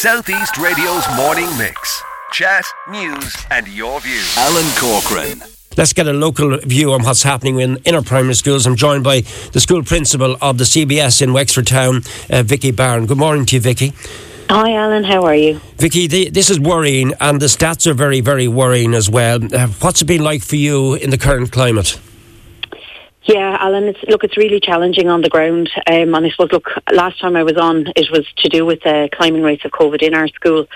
Southeast Radio's morning mix. Chat, news, and your views. Alan Corcoran. Let's get a local view on what's happening in, inner primary schools. I'm joined by the school principal of the CBS in Wexford Town, uh, Vicky Barron. Good morning to you, Vicky. Hi, Alan. How are you? Vicky, the, this is worrying, and the stats are very, very worrying as well. Uh, what's it been like for you in the current climate? Yeah, Alan. It's, look, it's really challenging on the ground. Um, and I suppose, look, last time I was on, it was to do with the uh, climbing rates of COVID in our school.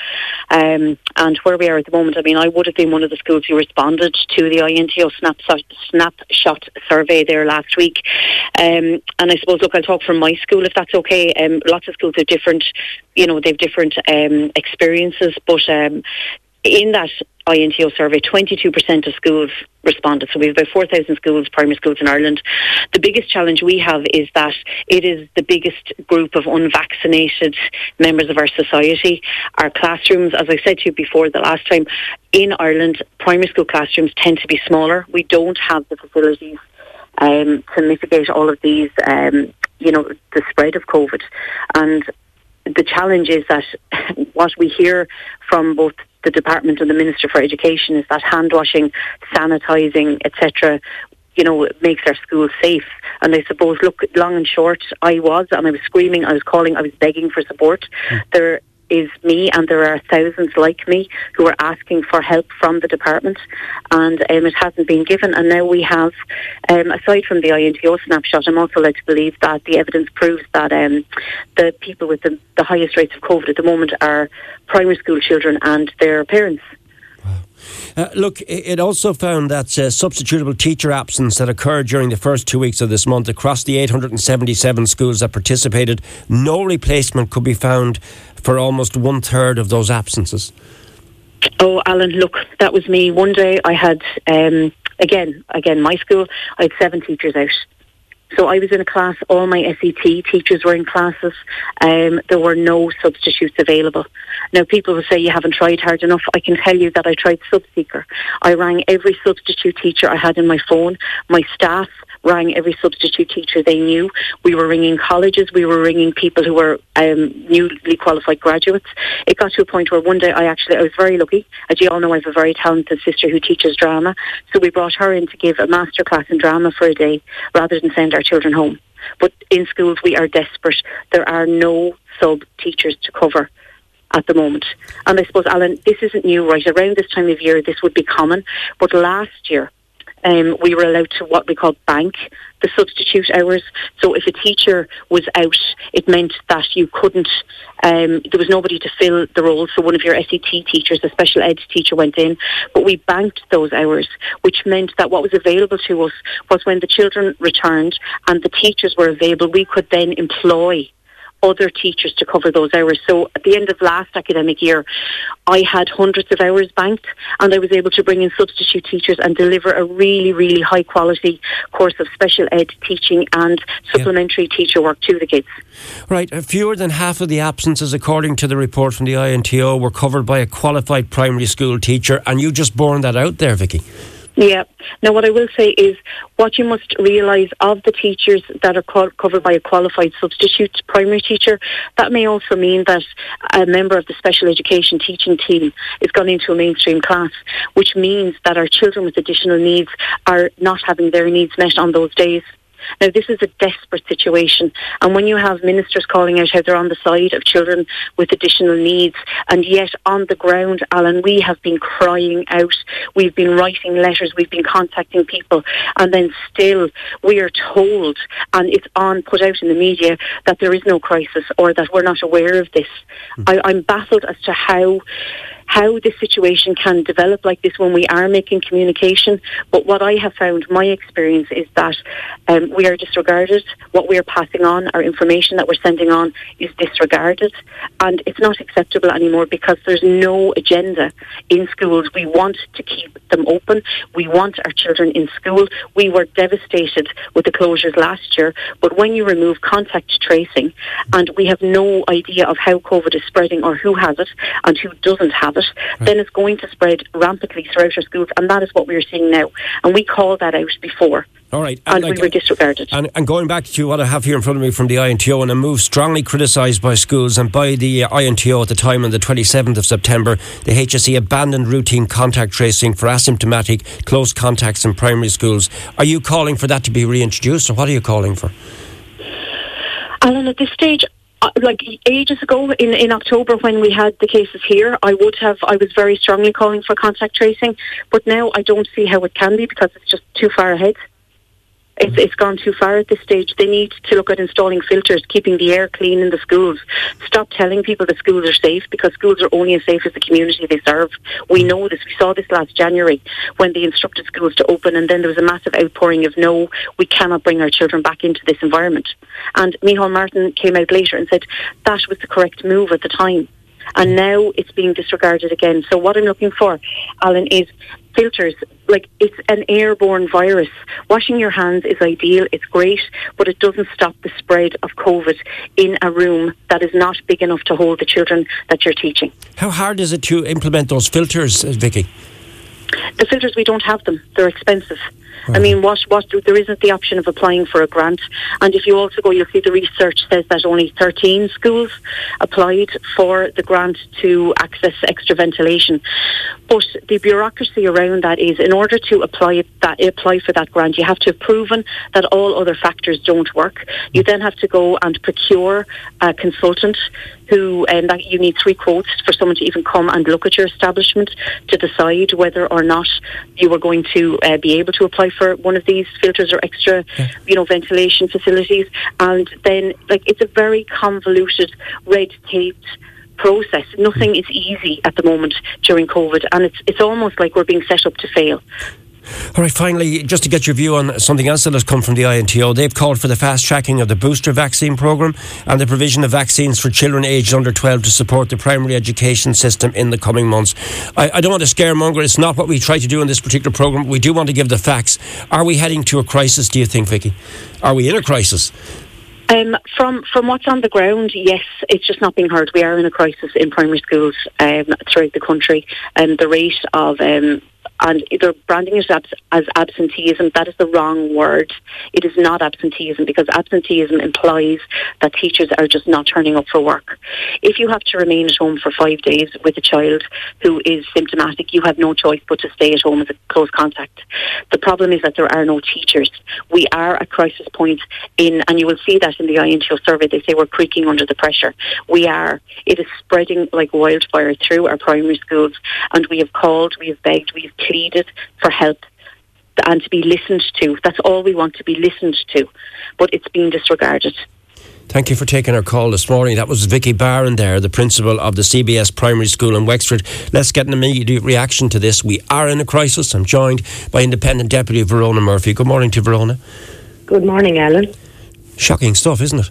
Um, and where we are at the moment, I mean, I would have been one of the schools who responded to the INTO snapshot, snapshot survey there last week. Um, and I suppose, look, I'll talk from my school if that's okay. Um, lots of schools have different, you know, they've different um, experiences, but um, in that INTO survey, 22% of schools responded. So we have about 4,000 schools, primary schools in Ireland. The biggest challenge we have is that it is the biggest group of unvaccinated members of our society. Our classrooms, as I said to you before the last time, in Ireland, primary school classrooms tend to be smaller. We don't have the facilities um, to mitigate all of these, um, you know, the spread of COVID. And the challenge is that what we hear from both the department and the minister for education is that hand washing, sanitising, etc. You know, makes our schools safe. And I suppose, look, long and short, I was, and I was screaming, I was calling, I was begging for support. Mm. There is me, and there are thousands like me who are asking for help from the department, and um, it hasn't been given. And now we have, um, aside from the INTO snapshot, I'm also led to believe that the evidence proves that um, the people with the, the highest rates of COVID at the moment are primary school children and their parents. Uh, look, it also found that uh, substitutable teacher absence that occurred during the first two weeks of this month across the 877 schools that participated, no replacement could be found for almost one third of those absences. Oh, Alan, look, that was me. One day I had, um, again, again, my school, I had seven teachers out. So I was in a class, all my SET teachers were in classes. Um, there were no substitutes available. Now, people will say you haven't tried hard enough. I can tell you that I tried Subseeker. I rang every substitute teacher I had in my phone, my staff, rang every substitute teacher they knew. We were ringing colleges. We were ringing people who were um, newly qualified graduates. It got to a point where one day I actually, I was very lucky. As you all know, I have a very talented sister who teaches drama. So we brought her in to give a master class in drama for a day rather than send our children home. But in schools, we are desperate. There are no sub teachers to cover at the moment. And I suppose, Alan, this isn't new, right? Around this time of year, this would be common. But last year, um, we were allowed to what we call bank the substitute hours. So if a teacher was out, it meant that you couldn't, um, there was nobody to fill the role. So one of your SET teachers, a special ed teacher, went in, but we banked those hours, which meant that what was available to us was when the children returned and the teachers were available, we could then employ other teachers to cover those hours. So at the end of last academic year, I had hundreds of hours banked and I was able to bring in substitute teachers and deliver a really, really high quality course of special ed teaching and supplementary yeah. teacher work to the kids. Right, uh, fewer than half of the absences, according to the report from the INTO, were covered by a qualified primary school teacher, and you just borne that out there, Vicky. Yeah. Now, what I will say is what you must realise of the teachers that are co- covered by a qualified substitute primary teacher, that may also mean that a member of the special education teaching team is gone into a mainstream class, which means that our children with additional needs are not having their needs met on those days. Now, this is a desperate situation. And when you have ministers calling out how they're on the side of children with additional needs, and yet on the ground, Alan, we have been crying out. We've been writing letters. We've been contacting people. And then still we are told, and it's on put out in the media, that there is no crisis or that we're not aware of this. Mm. I, I'm baffled as to how how this situation can develop like this when we are making communication. But what I have found, my experience is that um, we are disregarded. What we are passing on, our information that we're sending on, is disregarded. And it's not acceptable anymore because there's no agenda in schools. We want to keep them open. We want our children in school. We were devastated with the closures last year. But when you remove contact tracing and we have no idea of how COVID is spreading or who has it and who doesn't have it, right. then it's going to spread rampantly throughout our schools, and that is what we are seeing now. And we called that out before. All right. And, and like, we were disregarded. And, and, going back to what I have here in front of me from the INTO, and a move strongly criticised by schools and by the uh, INTO at the time on the 27th of September, the HSE abandoned routine contact tracing for asymptomatic close contacts in primary schools. Are you calling for that to be reintroduced, or what are you calling for? Alan, at this stage, Uh, like ages ago in, in October when we had the cases here, I would have, I was very strongly calling for contact tracing, but now I don't see how it can be because it's just too far ahead. It's, it's gone too far at this stage. They need to look at installing filters, keeping the air clean in the schools. Stop telling people that schools are safe because schools are only as safe as the community they serve. We know this. We saw this last January when they instructed schools to open, and then there was a massive outpouring of no, we cannot bring our children back into this environment. And Micheál Martin came out later and said that was the correct move at the time and now it's being disregarded again. So what I'm looking for, Alan, is filters. Like it's an airborne virus. Washing your hands is ideal, it's great, but it doesn't stop the spread of COVID in a room that is not big enough to hold the children that you're teaching. How hard is it to implement those filters, Vicky? The filters, we don't have them. They're expensive. I mean, what, what, there isn't the option of applying for a grant. And if you also go, you'll see the research says that only 13 schools applied for the grant to access extra ventilation. But the bureaucracy around that is in order to apply that apply for that grant, you have to have proven that all other factors don't work. You then have to go and procure a consultant who and that you need three quotes for someone to even come and look at your establishment to decide whether or not you are going to uh, be able to apply for one of these filters or extra, yeah. you know, ventilation facilities. And then, like, it's a very convoluted, red taped process. Nothing hmm. is easy at the moment during COVID, and it's it's almost like we're being set up to fail. All right, finally, just to get your view on something else that has come from the INTO, they've called for the fast tracking of the booster vaccine programme and the provision of vaccines for children aged under 12 to support the primary education system in the coming months. I, I don't want to scaremonger, it's not what we try to do in this particular programme. We do want to give the facts. Are we heading to a crisis, do you think, Vicky? Are we in a crisis? Um, from from what's on the ground, yes, it's just not being heard. We are in a crisis in primary schools um, throughout the country, and the rate of um, and they're branding it as absenteeism. That is the wrong word. It is not absenteeism because absenteeism implies that teachers are just not turning up for work. If you have to remain at home for five days with a child who is symptomatic, you have no choice but to stay at home as a close contact. The problem is that there are no teachers. We are at crisis point in, and you will see that in the INTO survey. They say we're creaking under the pressure. We are. It is spreading like wildfire through our primary schools, and we have called, we have begged, we have pleaded for help and to be listened to. That's all we want to be listened to, but it's being disregarded. Thank you for taking our call this morning. That was Vicky Barron there, the principal of the CBS Primary School in Wexford. Let's get an immediate reaction to this. We are in a crisis. I'm joined by Independent Deputy Verona Murphy. Good morning to Verona. Good morning, Alan. Shocking stuff, isn't it?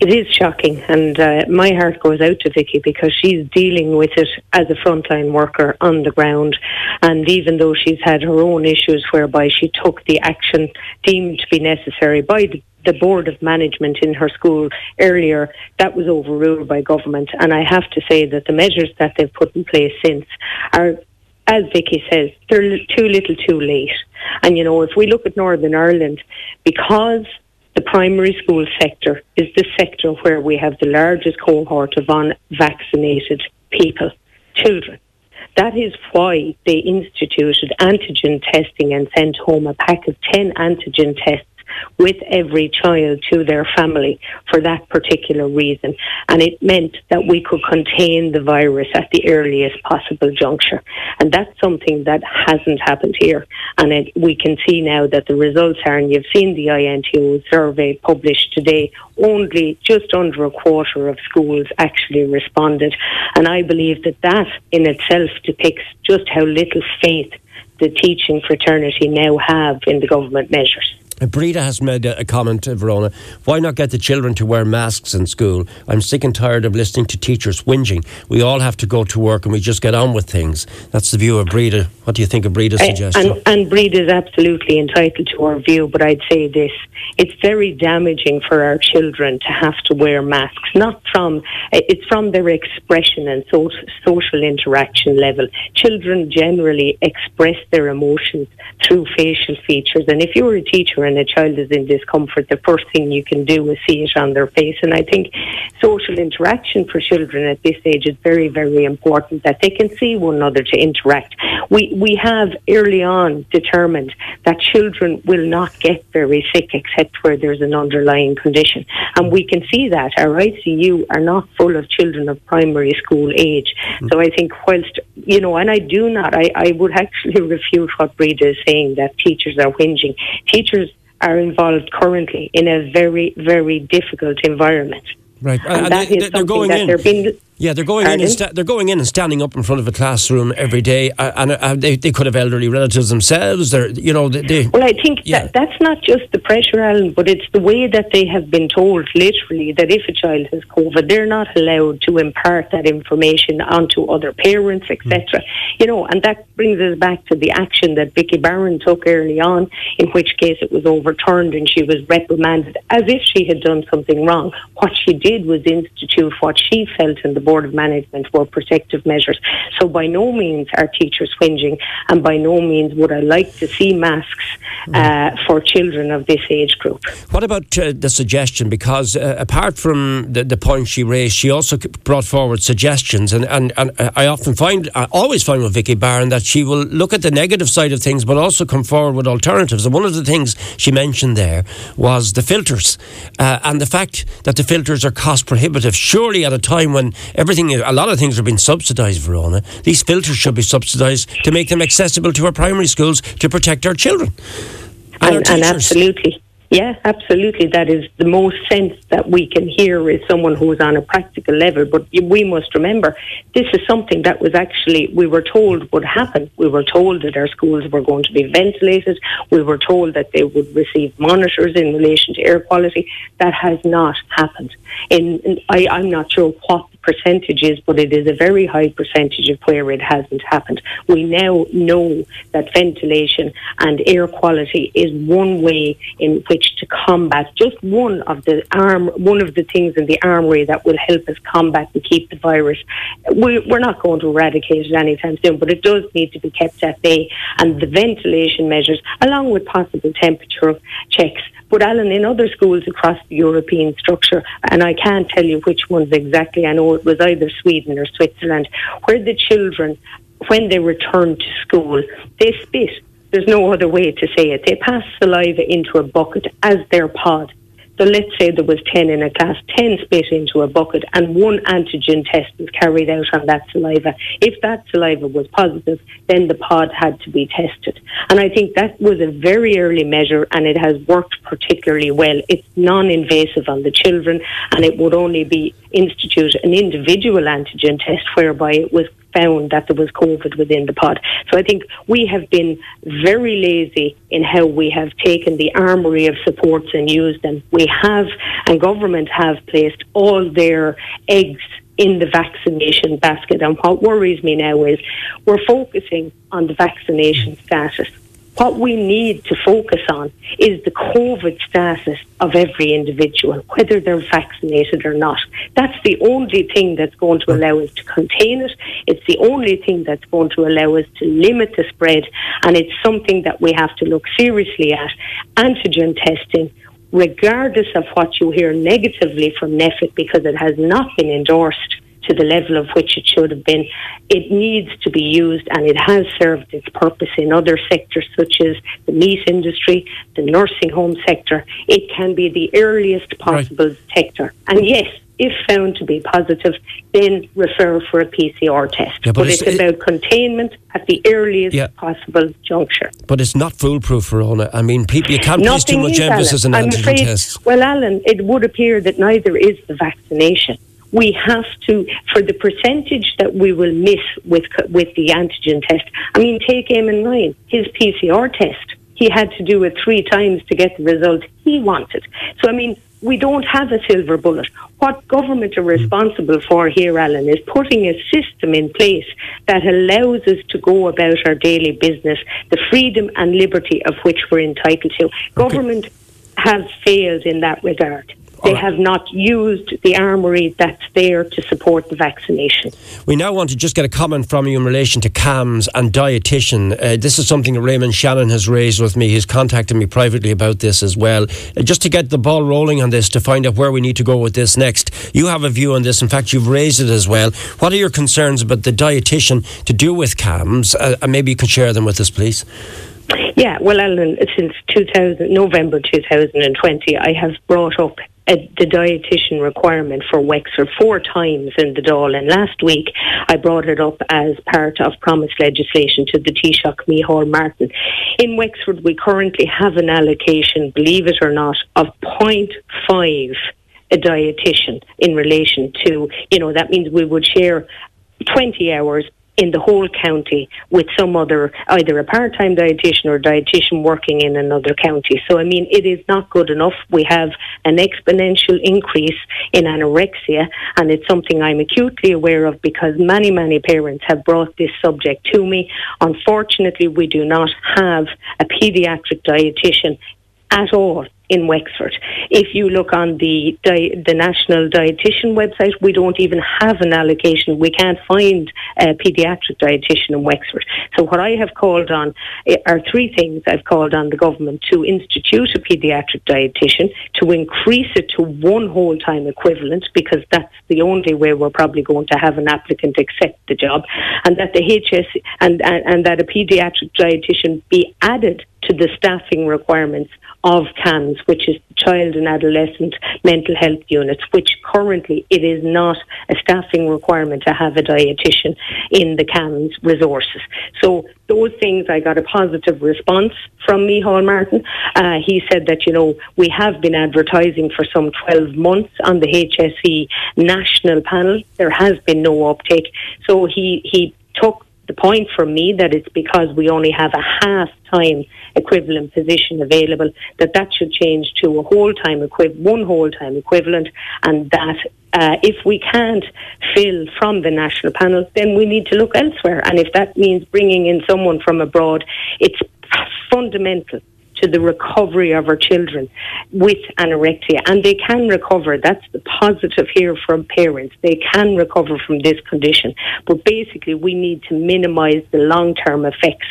It is shocking, and uh, my heart goes out to Vicky because she's dealing with it as a frontline worker on the ground. And even though she's had her own issues whereby she took the action deemed to be necessary by the the board of management in her school earlier, that was overruled by government. And I have to say that the measures that they've put in place since are, as Vicky says, they're too little too late. And, you know, if we look at Northern Ireland, because the primary school sector is the sector where we have the largest cohort of unvaccinated people, children. That is why they instituted antigen testing and sent home a pack of 10 antigen tests with every child to their family for that particular reason. And it meant that we could contain the virus at the earliest possible juncture. And that's something that hasn't happened here. And it, we can see now that the results are, and you've seen the INTO survey published today, only just under a quarter of schools actually responded. And I believe that that in itself depicts just how little faith the teaching fraternity now have in the government measures. Breda has made a, comment, Verona. Why not get the children to wear masks in school? I'm sick and tired of listening to teachers whinging. We all have to go to work and we just get on with things. That's the view of Breda. What do you think of Breda's suggestion? And, and Breda is absolutely entitled to her view, but I'd say this. It's very damaging for our children to have to wear masks, not from, eh, it's from their expression and so, social interaction level. Children generally express their emotions through facial features. And if you're a teacher and a child is in discomfort, the first thing you can do is see it on their face. And I think social interaction for children at this age is very, very important that they can see one another to interact. We, we have early on determined that children will not get very sick except where there's an underlying condition. And we can see that our ICU are not full of children of primary school age. So I think whilst, you know, and I do not, I, I would actually refute what Breda is saying that teachers are whinging. Teachers are involved currently in a very, very difficult environment. right. And Uh, that they, is something going that in. they're being Yeah, they're going in. And sta- they're going in and standing up in front of a classroom every day, uh, and uh, they, they could have elderly relatives themselves. They're, you know, they, they Well, I think Yeah. that that's not just the pressure, Alan, but it's the way that they have been told, literally, that if a child has COVID, they're not allowed to impart that information onto other parents, etc. You know, and that brings us back to the action that Vicky Barron took early on, in which case it was overturned and she was reprimanded as if she had done something wrong. What she did was institute what she felt and the Board of Management were protective measures. So by no means are teachers whinging, and by no means would I like to see masks uh, for children of this age group. What about uh, the suggestion? Because uh, apart from the, the point she raised, she also brought forward suggestions, and, and, and uh, I often find, I always find with Vicky Barron that she will look at the negative side of things, but also come forward with alternatives. And one of the things she mentioned there was the filters, uh, and the fact that the filters are cost prohibitive. Surely, at a time when everything, a lot of things are being subsidised, Verona, these filters should be subsidised to make them accessible to our primary schools to protect our children. And, and, and absolutely. Yeah, absolutely. That is the most sense that we can hear is someone who's on a practical level. But we must remember this is something that was actually, we were told would happen. We were told that our schools were going to be ventilated. We were told that they would receive monitors in relation to air quality. That has not happened. In I, I'm not sure what the percentage is, but it is a very high percentage of where it hasn't happened. We now know that ventilation and air quality is one way in which to combat just one of the arm, one of the things in the armory that will help us combat and keep the virus. We, we're not going to eradicate it anytime soon, but it does need to be kept at bay. And the ventilation measures, along with possible temperature checks, but Alan, in other schools across the European structure, and I can't tell you which ones exactly, I know it was either Sweden or Switzerland, where the children, when they return to school, they spit. There's no other way to say it. They pass saliva into a bucket as their pod. So let's say there was 10 in a class, 10 spit into a bucket and one antigen test was carried out on that saliva. If that saliva was positive, then the pod had to be tested. And I think that was a very early measure and it has worked particularly well. It's non-invasive on the children and it would only be institute an individual antigen test whereby it was found that there was COVID within the pod. So I think we have been very lazy in how we have taken the armory of supports and used them. We have, and government have placed all their eggs in the vaccination basket. And what worries me now is we're focusing on the vaccination status. What we need to focus on is the COVID status of every individual, whether they're vaccinated or not. That's the only thing that's going to allow us to contain it. It's the only thing that's going to allow us to limit the spread. And it's something that we have to look seriously at. Antigen testing, regardless of what you hear negatively from NPHET, because it has not been endorsed to the level of which it should have been. It needs to be used and it has served its purpose in other sectors such as the meat industry, the nursing home sector. It can be the earliest possible sector. And yes, if found to be positive, then refer for a PCR test. Yeah, but but it's- it's, it- about containment at the earliest Yeah. possible juncture. But it's not foolproof, Verona. I mean, people, you can't place too much is, emphasis Alan. on antigen afraid, tests. Well, Alan, it would appear that neither is the vaccination. We have to, for the percentage that we will miss with with the antigen test. I mean, take Eamon Ryan, his PCR test. he had to do it three times to get the result he wanted. So, I mean, we don't have a silver bullet. What government are hmm. responsible for here, Alan, is putting a system in place that allows us to go about our daily business, the freedom and liberty of which we're entitled to. Okay. Government has failed in that regard. They right. have not used the armoury that's there to support the vaccination. We now want to just get a comment from you in relation to CAMHS and dietitian. Uh, this is something that Raymond Shannon has raised with me. He's contacted me privately about this as well. Uh, just to get the ball rolling on this, to find out where we need to go with this next. You have a view on this. In fact, you've raised it as well. What are your concerns about the dietitian to do with CAMHS? Uh, and maybe you could share them with us, please. Yeah, well, Alan, since 2000, November 2020, I have brought up the dietitian requirement for Wexford four times in the Dáil. And last week, I brought it up as part of promised legislation to the Taoiseach Micheál Martin. In Wexford, we currently have an allocation, believe it or not, of 0.5 a dietitian in relation to, you know, that means we would share 20 hours in the whole county with some other, either a part time dietitian or dietitian working in another county. So, I mean, it is not good enough. We have an exponential increase in anorexia, and it's something I'm acutely aware of because many, many parents have brought this subject to me. Unfortunately, we do not have a paediatric dietitian at all in Wexford. If you look on the di- the national dietitian website, we don't even have an allocation. We can't find a paediatric dietitian in Wexford. So what I have called on eh, are three things. I've called on the government to institute a paediatric dietitian, to increase it to one whole time equivalent because that's the only way we're probably going to have an applicant accept the job, and that the HS and, and, and that a paediatric dietitian be added to the staffing requirements of CAMHS, which is child and adolescent mental health units, which currently it is not a staffing requirement to have a dietitian in the CAMHS resources. So those things, I got a positive response from Micheál Martin. Uh, he said that, you know, we have been advertising for some 12 months on the HSE national panel. There has been no uptake. So he, he took the point for me that it's because we only have a half time equivalent position available that that should change to a whole time equi- one whole time equivalent and that uh, if we can't fill from the national panel then we need to look elsewhere. And if that means bringing in someone from abroad it's fundamental to the recovery of our children with anorexia. And they can recover. That's the positive here from parents. They can recover from this condition. But basically, we need to minimize the long term effects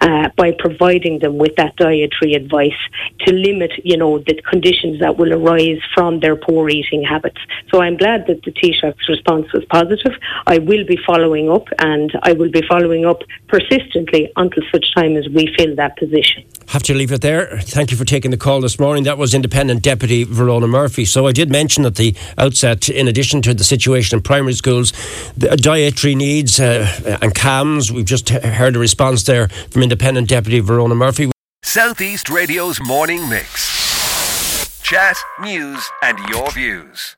uh, by providing them with that dietary advice to limit, you know, the conditions that will arise from their poor eating habits. So I'm glad that the Taoiseach's response was positive. I will be following up and I will be following up persistently until such time as we fill that position. Have to leave it there. Thank you for taking the call this morning. That was Independent Deputy Verona Murphy. So I did mention at the outset, in addition to the situation in primary schools, dietary needs uh, and CAMHS. We've just heard a response there from Independent Deputy Verona Murphy. Southeast Radio's morning mix. Chat, news, and your views.